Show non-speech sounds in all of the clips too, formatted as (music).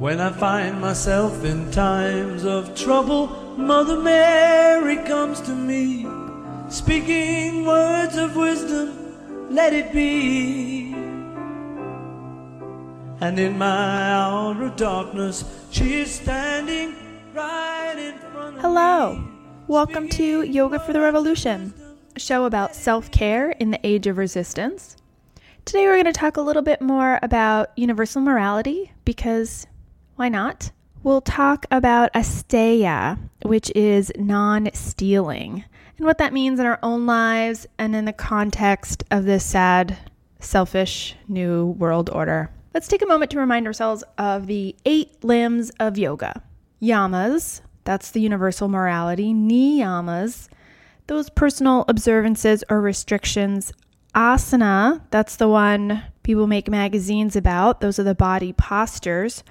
When I find myself in times of trouble, Mother Mary comes to me, speaking words of wisdom, let it be. And in my hour of darkness, she is standing right in front of Hello. me. Welcome to Yoga for the Revolution, a show about self care in the age of resistance. Today, we're going to talk a little bit more about universal morality because why not? We'll talk about asteya, which is non stealing, and what that means in our own lives and in the context of this sad, selfish new world order. Let's take a moment to remind ourselves of the eight limbs of yoga yamas, that's the universal morality, niyamas, those personal observances or restrictions. Asana, that's the one people make magazines about, those are the body postures.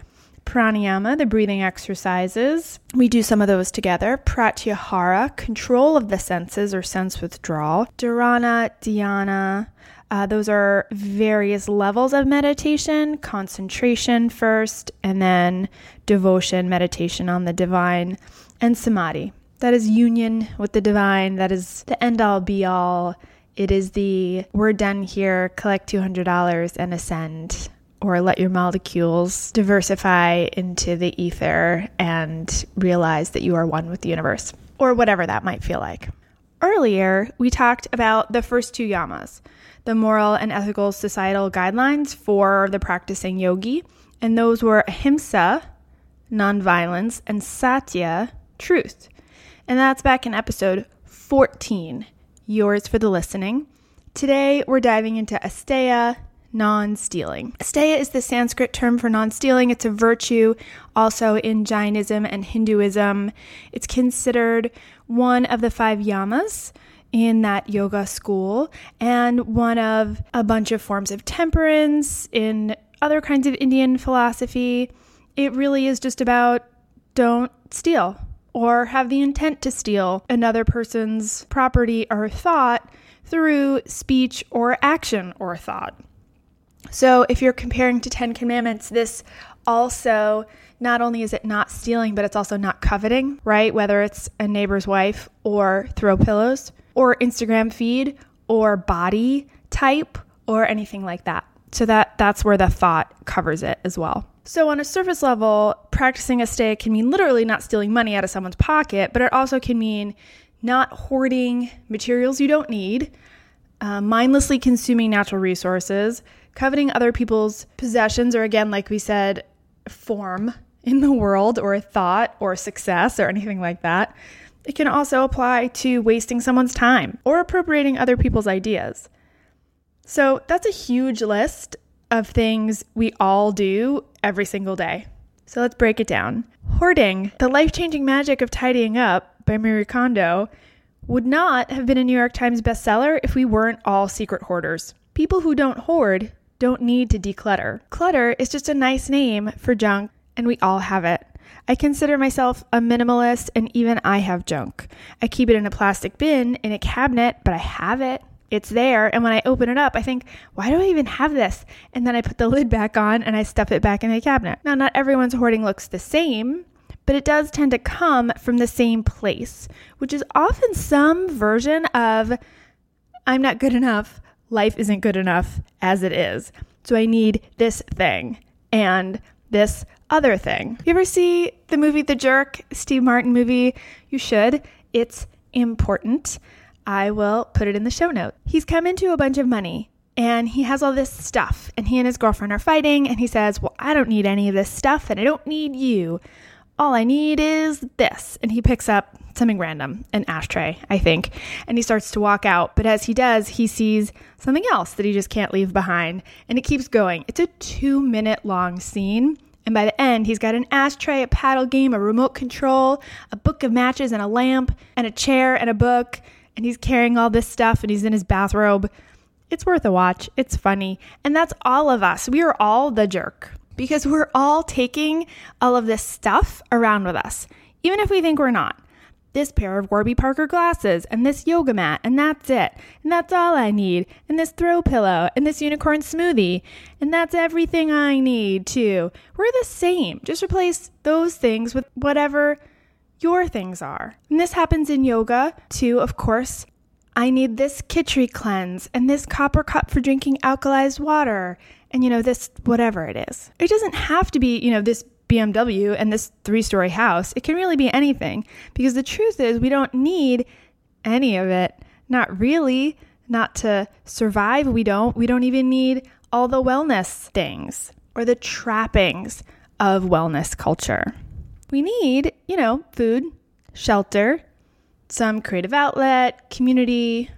Pranayama, the breathing exercises. We do some of those together. Pratyahara, control of the senses or sense withdrawal. Dharana, dhyana, uh, those are various levels of meditation concentration first, and then devotion, meditation on the divine, and samadhi. That is union with the divine. That is the end all be all. It is the we're done here, collect $200 and ascend, or let your molecules diversify into the ether and realize that you are one with the universe, or whatever that might feel like. Earlier, we talked about the first two yamas, the moral and ethical societal guidelines for the practicing yogi, and those were ahimsa, nonviolence, and satya, truth. And that's back in episode 14, yours for the listening. Today, we're diving into asteya, non stealing. Asteya is the Sanskrit term for non stealing. It's a virtue also in Jainism and Hinduism. It's considered one of the five yamas in that yoga school and one of a bunch of forms of temperance in other kinds of Indian philosophy. It really is just about don't steal or have the intent to steal another person's property or thought through speech or action or thought. So, if you're comparing to 10 commandments, this also not only is it not stealing, but it's also not coveting, right? Whether it's a neighbor's wife or throw pillows or Instagram feed or body type or anything like that. So that that's where the thought covers it as well. So on a surface level, practicing asteya can mean literally not stealing money out of someone's pocket, but it also can mean not hoarding materials you don't need, uh, mindlessly consuming natural resources, coveting other people's possessions, or again, like we said, form in the world or a thought or success or anything like that. It can also apply to wasting someone's time or appropriating other people's ideas. So that's a huge list of things we all do every single day. So let's break it down. Hoarding, the life changing magic of tidying up by Marie Kondo, would not have been a New York Times bestseller if we weren't all secret hoarders. People who don't hoard don't need to declutter. Clutter is just a nice name for junk, and we all have it. I consider myself a minimalist, and even I have junk. I keep it in a plastic bin in a cabinet, but I have it. It's there, and when I open it up, I think, why do I even have this? And then I put the lid back on and I stuff it back in the cabinet. Now, not everyone's hoarding looks the same, but it does tend to come from the same place, which is often some version of I'm not good enough, life isn't good enough as it is. So I need this thing and this other thing. You ever see the movie The Jerk, Steve Martin movie? You should. It's important. I will put it in the show note. He's come into a bunch of money and he has all this stuff, and he and his girlfriend are fighting, and he says, Well, I don't need any of this stuff, and I don't need you. All I need is this. And he picks up something random, an ashtray, I think, and he starts to walk out. But as he does, he sees something else that he just can't leave behind, and it keeps going. It's a two minute long scene. And by the end, he's got an ashtray, a paddle game, a remote control, a book of matches, and a lamp, and a chair, and a book. And he's carrying all this stuff, and he's in his bathrobe. It's worth a watch. It's funny. And that's all of us. We are all the jerk because we're all taking all of this stuff around with us, even if we think we're not. This pair of Warby Parker glasses and this yoga mat, and that's it. And that's all I need. And this throw pillow and this unicorn smoothie. And that's everything I need, too. We're the same. Just replace those things with whatever your things are. And this happens in yoga, too, of course. I need this Kitchari cleanse and this copper cup for drinking alkalized water and, you know, this whatever it is. It doesn't have to be, you know, this BMW and this three story house. It can really be anything because the truth is, we don't need any of it. Not really. Not to survive, we don't. We don't even need all the wellness things or the trappings of wellness culture. We need, you know, food, shelter, some creative outlet, community,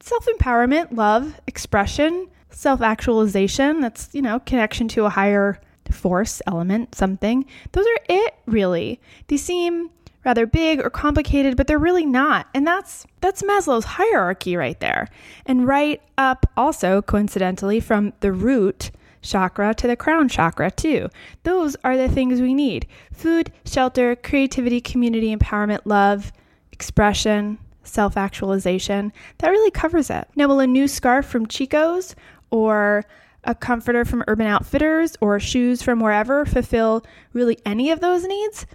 self empowerment, love, expression, self actualization. That's, you know, connection to a higher force, element, something. Those are it really. They seem rather big or complicated, but they're really not. And that's that's Maslow's hierarchy right there. And right up also coincidentally from the root chakra to the crown chakra too. Those are the things we need. Food, shelter, creativity, community empowerment, love, expression, self-actualization. That really covers it. Now will a new scarf from Chico's or a comforter from Urban Outfitters or shoes from wherever fulfill really any of those needs?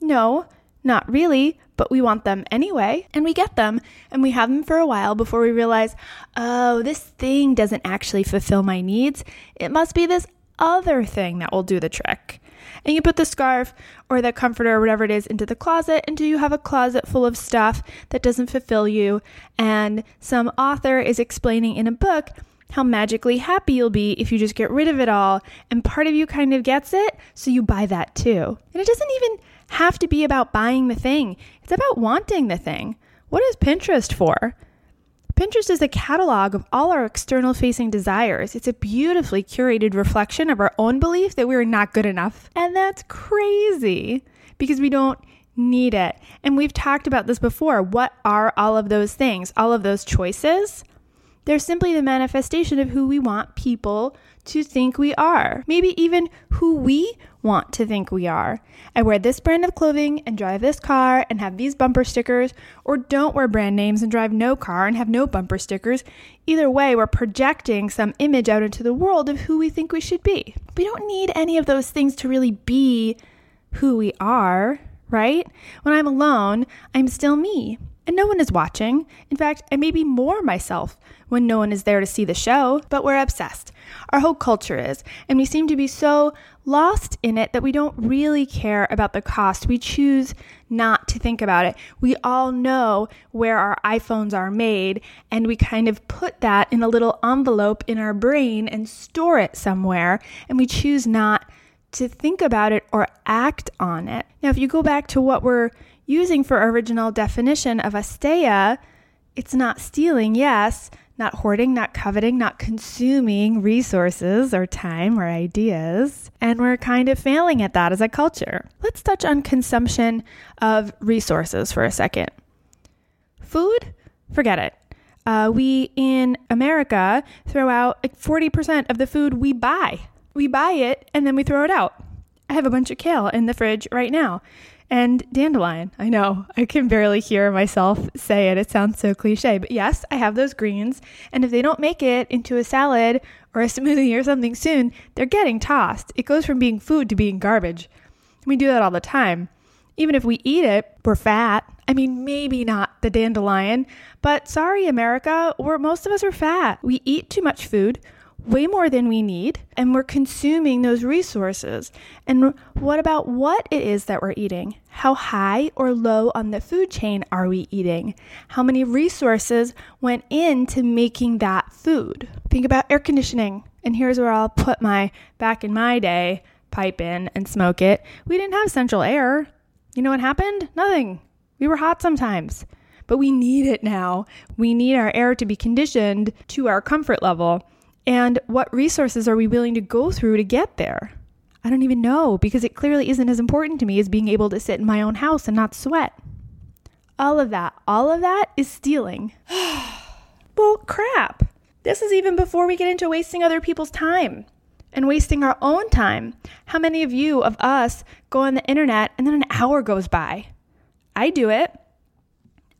No, not really, but we want them anyway, and we get them, and we have them for a while before we realize, oh, this thing doesn't actually fulfill my needs. It must be this other thing that will do the trick. And you put the scarf or the comforter or whatever it is into the closet until you have a closet full of stuff that doesn't fulfill you. And some author is explaining in a book how magically happy you'll be if you just get rid of it all. And part of you kind of gets it, so you buy that too. And it doesn't even have to be about buying the thing, it's about wanting the thing. What is Pinterest for? Pinterest is a catalog of all our external facing desires. It's a beautifully curated reflection of our own belief that we're not good enough. And that's crazy because we don't need it. And we've talked about this before. What are all of those things? All of those choices? They're simply the manifestation of who we want people to think we are. Maybe even who we want to think we are. I wear this brand of clothing and drive this car and have these bumper stickers, or don't wear brand names and drive no car and have no bumper stickers. Either way, we're projecting some image out into the world of who we think we should be. We don't need any of those things to really be who we are, right? When I'm alone, I'm still me. And no one is watching. In fact, I may be more myself when no one is there to see the show, but we're obsessed. Our whole culture is. And we seem to be so lost in it that we don't really care about the cost. We choose not to think about it. We all know where our iPhones are made, and we kind of put that in a little envelope in our brain and store it somewhere, and we choose not to think about it or act on it. Now, if you go back to what we're using for original definition of asteya, it's not stealing, yes, not hoarding, not coveting, not consuming resources or time or ideas. And we're kind of failing at that as a culture. Let's touch on consumption of resources for a second. Food, forget it. Uh, we in America throw out like 40% of the food we buy. We buy it and then we throw it out. I have a bunch of kale in the fridge right now and dandelion. I know I can barely hear myself say it. It sounds so cliche, but yes, I have those greens. And if they don't make it into a salad or a smoothie or something soon, they're getting tossed. It goes from being food to being garbage. We do that all the time. Even if we eat it, we're fat. I mean, maybe not the dandelion, but sorry, America, we're, most of us are fat. We eat too much food way more than we need and we're consuming those resources. And what about what it is that we're eating? How high or low on the food chain are we eating? How many resources went into making that food? Think about air conditioning. And here's where I'll put my back in my day pipe in and smoke it. We didn't have central air. You know what happened? Nothing. We were hot sometimes. But we need it now. We need our air to be conditioned to our comfort level. And what resources are we willing to go through to get there? I don't even know because it clearly isn't as important to me as being able to sit in my own house and not sweat. All of that, all of that is stealing. (sighs) well, crap. This is even before we get into wasting other people's time and wasting our own time. How many of you, of us, go on the internet and then an hour goes by? I do it.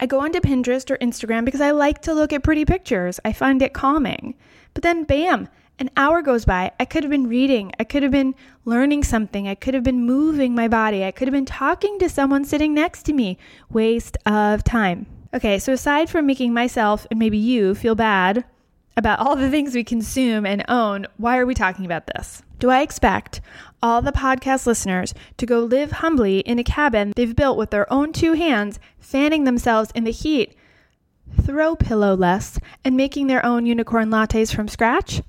I go onto Pinterest or Instagram because I like to look at pretty pictures. I find it calming. But then, bam, an hour goes by. I could have been reading. I could have been learning something. I could have been moving my body. I could have been talking to someone sitting next to me. Waste of time. Okay, so aside from making myself and maybe you feel bad about all the things we consume and own, why are we talking about this? Do I expect all the podcast listeners to go live humbly in a cabin they've built with their own two hands, fanning themselves in the heat, throw pillow less, and making their own unicorn lattes from scratch?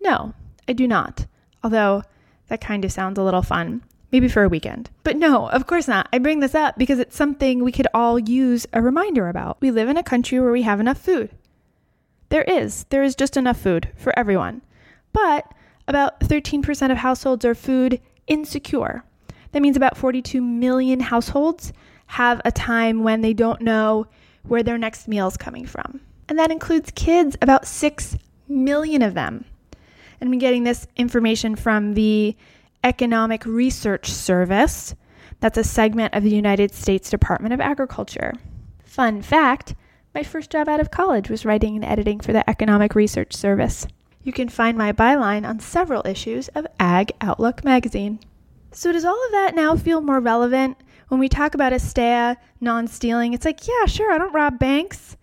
No, I do not. Although that kind of sounds a little fun maybe for a weekend. But no, of course not. I bring this up because it's something we could all use a reminder about. We live in a country where we have enough food. There is. There is just enough food for everyone. But about 13% of households are food insecure. That means about 42 million households have a time when they don't know where their next meal is coming from. And that includes kids, about 6 million of them. And I'm getting this information from the Economic Research Service. That's a segment of the United States Department of Agriculture. Fun fact my first job out of college was writing and editing for the Economic Research Service. You can find my byline on several issues of Ag Outlook magazine. So, does all of that now feel more relevant when we talk about Asteya, non stealing? It's like, yeah, sure, I don't rob banks.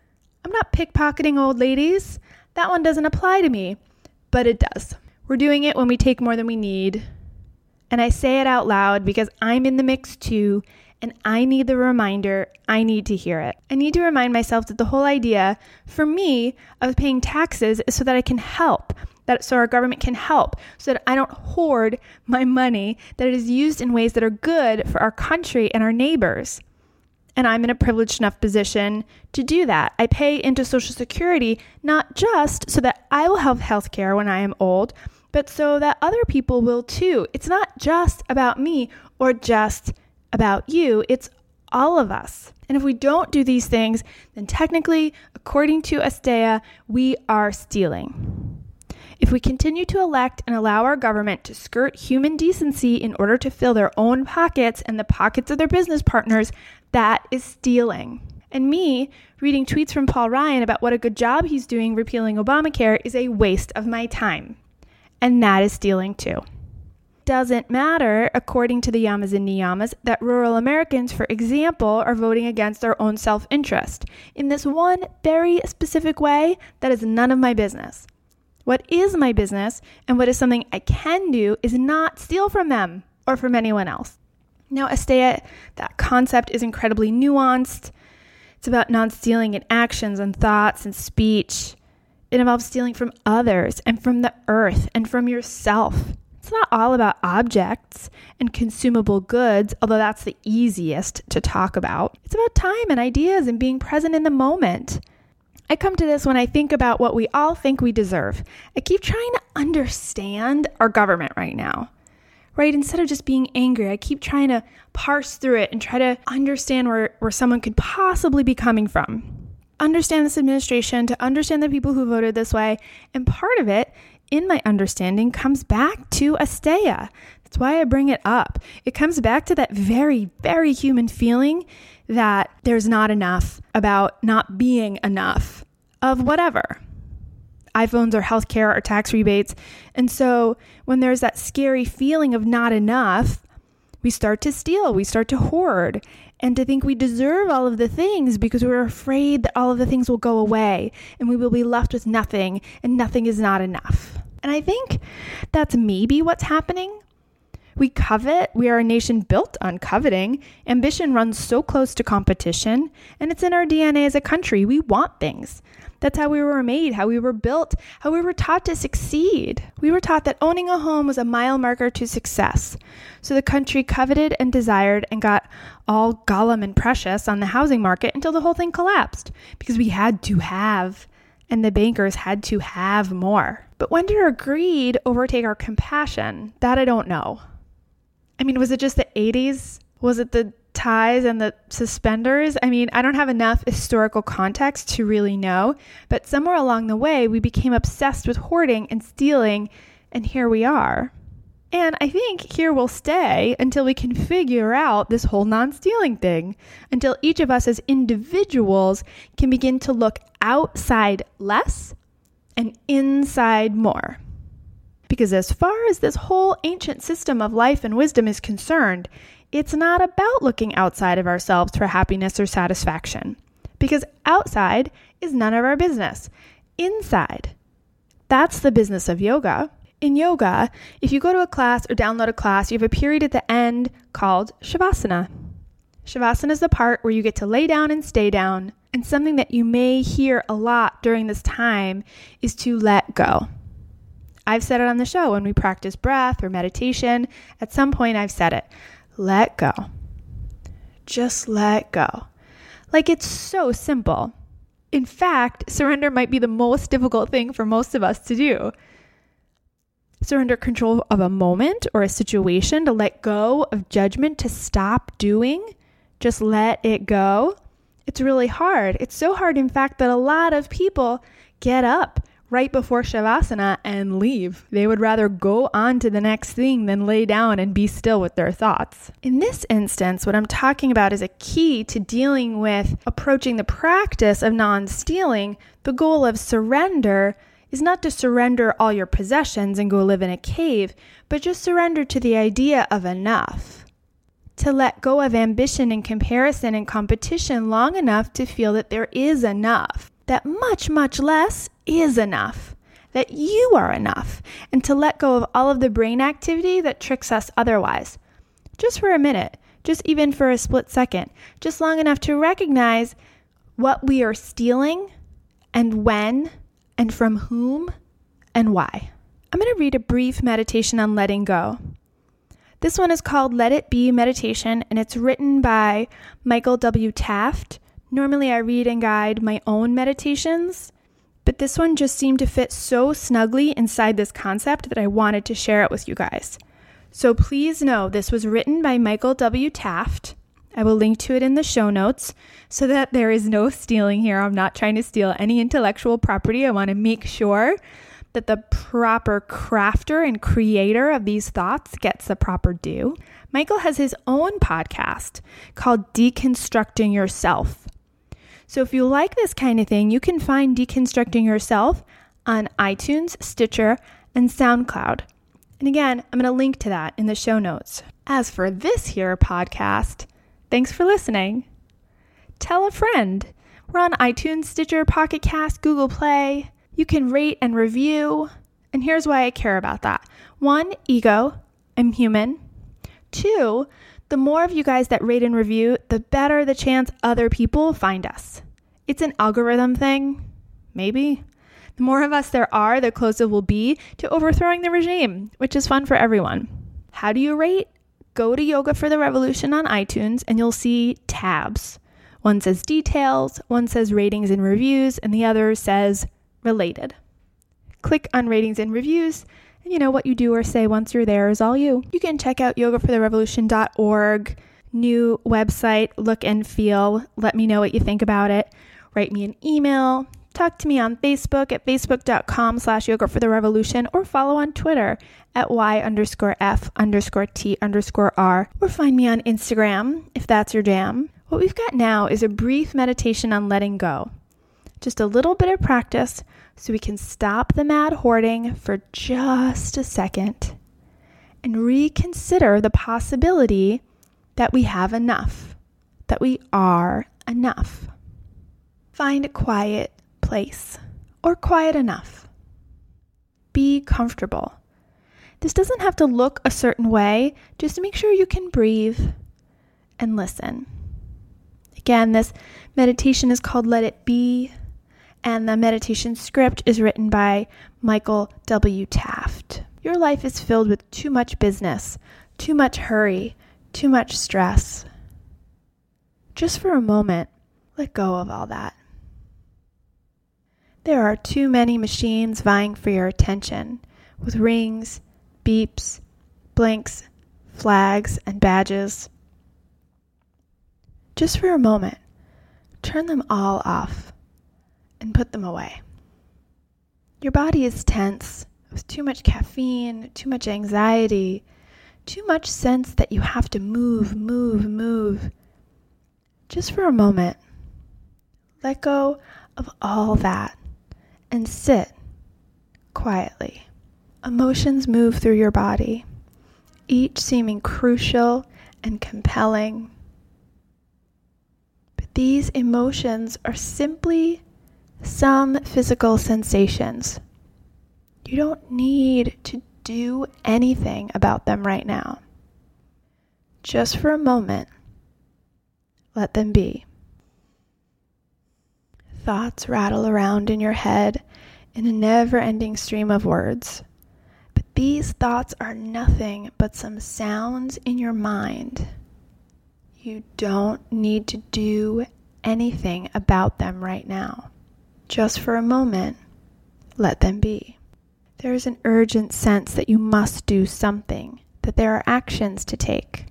I'm not pickpocketing old ladies. That one doesn't apply to me, but it does. We're doing it when we take more than we need, and I say it out loud because I'm in the mix too, and I need the reminder. I need to hear it. I need to remind myself that the whole idea for me of paying taxes is so that I can help, that so our government can help, so that I don't hoard my money, that it is used in ways that are good for our country and our neighbors. And I'm in a privileged enough position to do that. I pay into Social Security not just so that I will have health care when I am old, but so that other people will too. It's not just about me or just about you, it's all of us. And if we don't do these things, then technically, according to Asteya, we are stealing. If we continue to elect and allow our government to skirt human decency in order to fill their own pockets and the pockets of their business partners, that is stealing. And me reading tweets from Paul Ryan about what a good job he's doing repealing Obamacare is a waste of my time and that is stealing too. Doesn't matter, according to the Yamas and Niyamas, that rural Americans, for example, are voting against their own self interest in this one very specific way that is none of my business. What is my business and what is something I can do is not steal from them or from anyone else. Now, Asteya, that concept is incredibly nuanced. It's about non stealing in actions and thoughts and speech. It involves stealing from others and from the earth and from yourself. It's not all about objects and consumable goods, although that's the easiest to talk about. It's about time and ideas and being present in the moment. I come to this when I think about what we all think we deserve. I keep trying to understand our government right now, right? Instead of just being angry, I keep trying to parse through it and try to understand where, where someone could possibly be coming from understand this administration, to understand the people who voted this way. And part of it, in my understanding, comes back to Asteya. That's why I bring it up. It comes back to that very, very human feeling that there's not enough about not being enough of whatever iPhones or healthcare or tax rebates. And so when there's that scary feeling of not enough, we start to steal, we start to hoard, and to think we deserve all of the things because we're afraid that all of the things will go away and we will be left with nothing and nothing is not enough. And I think that's maybe what's happening. We covet, we are a nation built on coveting. Ambition runs so close to competition, and it's in our DNA as a country. We want things. That's how we were made, how we were built, how we were taught to succeed. We were taught that owning a home was a mile marker to success. So the country coveted and desired and got all gollum and precious on the housing market until the whole thing collapsed because we had to have and the bankers had to have more. But when did our greed overtake our compassion? That I don't know. I mean, was it just the 80s? Was it the ties and the suspenders. I mean, I don't have enough historical context to really know, but somewhere along the way, we became obsessed with hoarding and stealing, and here we are. And I think here we'll stay until we can figure out this whole non stealing thing, until each of us as individuals can begin to look outside less and inside more. Because as far as this whole ancient system of life and wisdom is concerned, it's not about looking outside of ourselves for happiness or satisfaction. Because outside is none of our business. Inside, that's the business of yoga. In yoga, if you go to a class or download a class, you have a period at the end called Shavasana. Shavasana is the part where you get to lay down and stay down. And something that you may hear a lot during this time is to let go. I've said it on the show when we practice breath or meditation. At some point, I've said it let go. Just let go. Like it's so simple. In fact, surrender might be the most difficult thing for most of us to do. Surrender control of a moment or a situation, to let go of judgment, to stop doing, just let it go. It's really hard. It's so hard, in fact, that a lot of people get up right before Shavasana and leave. They would rather go on to the next thing than lay down and be still with their thoughts. In this instance, what I'm talking about is a key to dealing with approaching the practice of non stealing. The goal of surrender is not to surrender all your possessions and go live in a cave, but just surrender to the idea of enough. To let go of ambition and comparison and competition long enough to feel that there is enough, that much, much less is enough, that you are enough, and to let go of all of the brain activity that tricks us otherwise. Just for a minute, just even for a split second, just long enough to recognize what we are stealing and when and from whom and why. I'm going to read a brief meditation on letting go. This one is called Let It Be Meditation, and it's written by Michael W. Taft. Normally, I read and guide my own meditations, but this one just seemed to fit so snugly inside this concept that I wanted to share it with you guys. So please know this was written by Michael W. Taft. I will link to it in the show notes so that there is no stealing here. I'm not trying to steal any intellectual property. I want to make sure that the proper crafter and creator of these thoughts gets the proper due. Michael has his own podcast called Deconstructing Yourself. So if you like this kind of thing, you can find Deconstructing Yourself on iTunes, Stitcher, and SoundCloud. And again, I'm going to link to that in the show notes. As for this here podcast, thanks for listening. Tell a friend. We're on iTunes, Stitcher, Pocket Cast, Google Play. You can rate and review. And here's why I care about that. One, ego. I'm human. Two, the more of you guys that rate and review, the better the chance other people find us. It's an algorithm thing, maybe. The more of us there are, the closer we'll be to overthrowing the regime, which is fun for everyone. How do you rate? Go to Yoga for the Revolution on iTunes and you'll see tabs. One says details, one says ratings and reviews, and the other says related. Click on ratings and reviews and you know, what you do or say once you're there is all you. You can check out yogafortherevolution.org, new website, look and feel. Let me know what you think about it. Write me an email. Talk to me on Facebook at facebook.com slash yoga for the revolution or follow on Twitter at y underscore f underscore t underscore r or find me on Instagram if that's your jam. What we've got now is a brief meditation on letting go. Just a little bit of practice so we can stop the mad hoarding for just a second and reconsider the possibility that we have enough, that we are enough. Find a quiet place or quiet enough. Be comfortable. This doesn't have to look a certain way, just make sure you can breathe and listen. Again, this meditation is called Let It Be and the meditation script is written by Michael W. Taft. Your life is filled with too much business, too much hurry, too much stress. Just for a moment, let go of all that. There are too many machines vying for your attention, with rings, beeps, blinks, flags, and badges. Just for a moment, turn them all off and put them away. Your body is tense, with too much caffeine, too much anxiety, too much sense that you have to move, move, move. Just for a moment, let go of all that and sit quietly. Emotions move through your body, each seeming crucial and compelling. But these emotions are simply some physical sensations. You don't need to do anything about them right now. Just for a moment, let them be. Thoughts rattle around in your head in a never ending stream of words. But these thoughts are nothing but some sounds in your mind. You don't need to do anything about them right now. Just for a moment, let them be. There is an urgent sense that you must do something, that there are actions to take.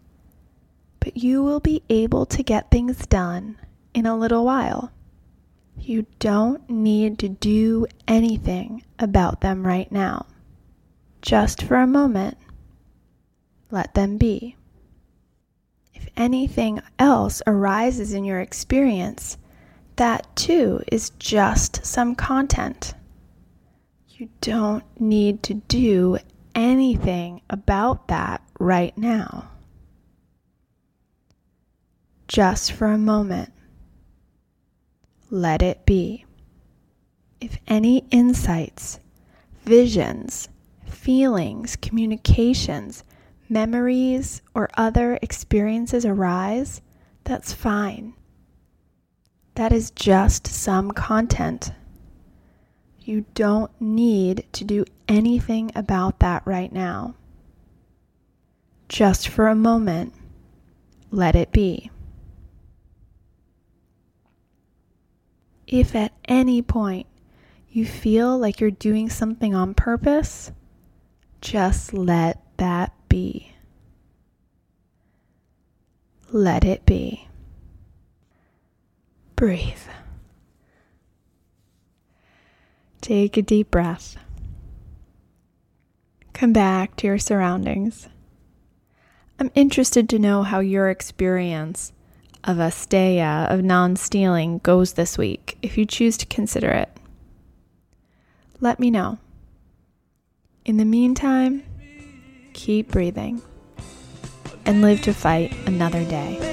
But you will be able to get things done in a little while. You don't need to do anything about them right now. Just for a moment, let them be. If anything else arises in your experience, that too is just some content. You don't need to do anything about that right now. Just for a moment let it be. If any insights, visions, feelings, communications, memories, or other experiences arise, that's fine. That is just some content. You don't need to do anything about that right now. Just for a moment, let it be. If at any point you feel like you're doing something on purpose, just let that be. Let it be. Breathe. Take a deep breath. Come back to your surroundings. I'm interested to know how your experience of asteya, of non stealing, goes this week, if you choose to consider it. Let me know. In the meantime, keep breathing and live to fight another day.